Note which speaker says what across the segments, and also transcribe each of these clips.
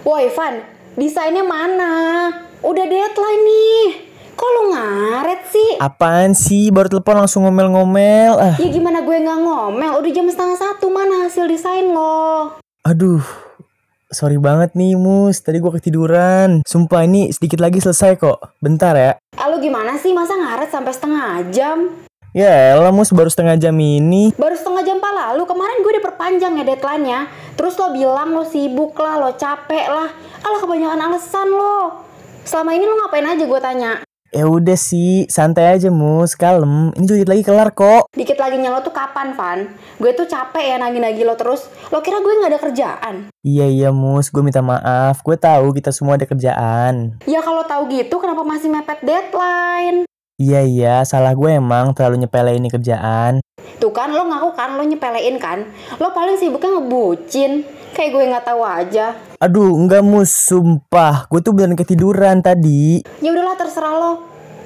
Speaker 1: Woi Van, desainnya mana? Udah deadline nih. Kok lu ngaret sih?
Speaker 2: Apaan sih baru telepon langsung ngomel-ngomel ah
Speaker 1: Ya gimana gue nggak ngomel? Udah jam setengah satu mana hasil desain lo?
Speaker 2: aduh sorry banget nih mus tadi gua ketiduran sumpah ini sedikit lagi selesai kok bentar ya
Speaker 1: lu gimana sih? Masa ngaret sampai setengah jam?
Speaker 2: ya elah mus baru setengah jam ini
Speaker 1: Baru setengah jam pak lalu kemarin gue udah perpanjang ya deadline-nya. Terus lo bilang lo sibuk lah, lo capek lah. Alah kebanyakan alasan lo. Selama ini lo ngapain aja gue tanya?
Speaker 2: Ya udah sih santai aja mus kalem ini dikit lagi kelar kok
Speaker 1: Dikit lagi lo tuh kapan, Van? Gue tuh capek ya nagi-nagi lo terus. Lo kira gue nggak ada kerjaan?
Speaker 2: iya iya mus gue minta maaf gue tahu kita semua ada kerjaan
Speaker 1: Ya kalau tahu gitu kenapa masih mepet deadline?
Speaker 2: Iya iya salah gue emang terlalu nyepele ini kerjaan
Speaker 1: Tuh kan lo ngaku kan lo nyepelein kan? Lo paling sibuknya ngebucin. Kayak gue nggak tahu aja.
Speaker 2: aduh enggak mus sumpah gue tuh beneran ketiduran tadi
Speaker 1: Ya udahlah terserah lo.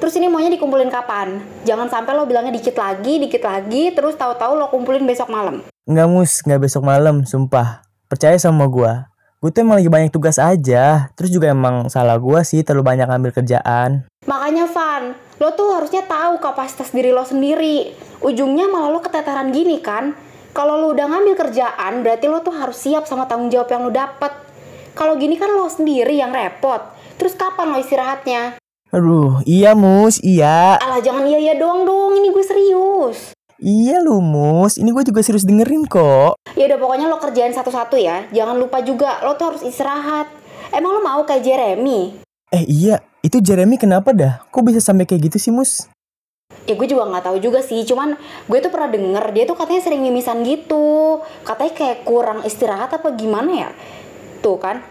Speaker 1: Terus ini maunya dikumpulin kapan? Jangan sampai lo bilangnya dikit lagi, dikit lagi, terus tahu-tahu lo kumpulin besok malam.
Speaker 2: Enggak mus, enggak besok malam, sumpah. Percaya sama gua. Gue tuh emang lagi banyak tugas aja. Terus juga emang salah gua sih terlalu banyak ambil kerjaan.
Speaker 1: Makanya Van, lo tuh harusnya tahu kapasitas diri lo sendiri. Ujungnya malah lo keteteran gini kan? Kalau lo udah ngambil kerjaan, berarti lo tuh harus siap sama tanggung jawab yang lo dapet. Kalau gini kan lo sendiri yang repot. Terus kapan lo istirahatnya?
Speaker 2: Aduh, iya mus, iya.
Speaker 1: Alah jangan iya iya doang dong, ini gue serius.
Speaker 2: Iya lu mus, ini gue juga serius dengerin kok.
Speaker 1: Ya udah pokoknya lo kerjain satu-satu ya. Jangan lupa juga lo tuh harus istirahat. Emang lo mau kayak Jeremy?
Speaker 2: Eh iya, itu Jeremy kenapa dah? Kok bisa sampai kayak gitu sih mus?
Speaker 1: Ya gue juga nggak tahu juga sih. Cuman gue tuh pernah denger dia tuh katanya sering mimisan gitu. Katanya kayak kurang istirahat apa gimana ya? Tuh kan.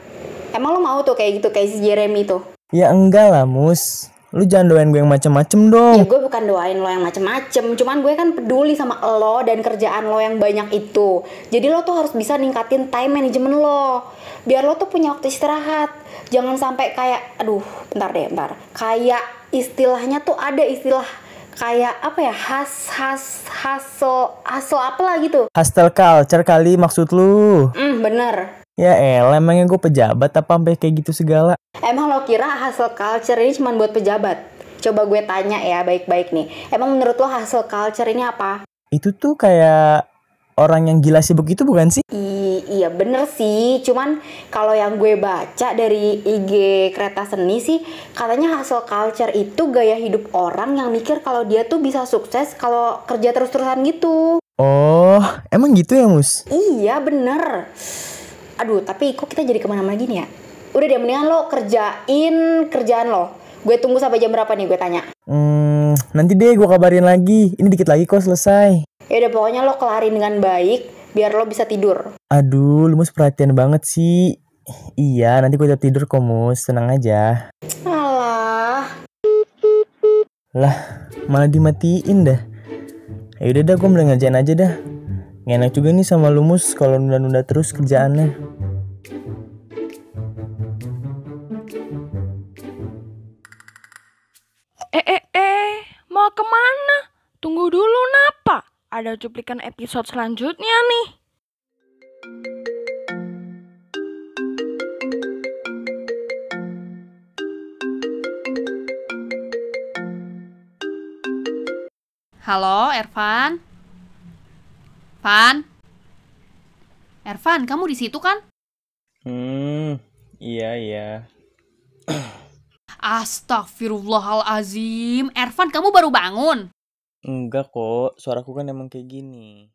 Speaker 1: Emang lo mau tuh kayak gitu kayak si Jeremy tuh?
Speaker 2: Ya enggak lah mus. Lu jangan doain gue yang macem-macem dong.
Speaker 1: Ya gue bukan doain lo yang macem-macem, cuman gue kan peduli sama lo dan kerjaan lo yang banyak itu. Jadi lo tuh harus bisa ningkatin time management lo. Biar lo tuh punya waktu istirahat. Jangan sampai kayak, aduh, bentar deh, bentar. Kayak istilahnya tuh ada istilah kayak apa ya has has hasil hasil apa lah gitu.
Speaker 2: Hostel culture kali maksud lu.
Speaker 1: Hmm bener.
Speaker 2: Ya elah, emangnya gue pejabat apa sampai kayak gitu segala?
Speaker 1: Emang lo kira hasil culture ini cuma buat pejabat? Coba gue tanya ya baik-baik nih. Emang menurut lo hasil culture ini apa?
Speaker 2: Itu tuh kayak orang yang gila sibuk itu bukan sih?
Speaker 1: I- iya bener sih, cuman kalau yang gue baca dari IG kereta seni sih katanya hasil culture itu gaya hidup orang yang mikir kalau dia tuh bisa sukses kalau kerja terus-terusan gitu.
Speaker 2: Oh, emang gitu ya mus?
Speaker 1: Iya bener. Aduh tapi kok kita jadi ke mana-mana gini ya? Udah deh mendingan lo kerjain kerjaan lo. Gue tunggu sampai jam berapa nih gue tanya.
Speaker 2: Hmm, nanti deh gue kabarin lagi. Ini dikit lagi kok selesai.
Speaker 1: Ya udah pokoknya lo kelarin dengan baik biar lo bisa tidur.
Speaker 2: Aduh, lu mus perhatian banget sih. Iya, nanti gue tetap tidur kok mus. Tenang aja.
Speaker 1: Alah.
Speaker 2: Lah, malah dimatiin dah. Ya udah dah, gue mulai ngerjain aja dah. Nggak enak juga nih sama lu mus kalau nunda-nunda terus kerjaannya.
Speaker 3: Eh, eh, eh, mau ke mana? Tunggu dulu, napa? Ada cuplikan episode selanjutnya nih.
Speaker 4: Halo, Ervan? Van? Ervan, kamu di situ kan?
Speaker 2: Hmm, iya iya.
Speaker 4: Astagfirullahalazim. Ervan, kamu baru bangun.
Speaker 2: Enggak kok, suaraku kan emang kayak gini.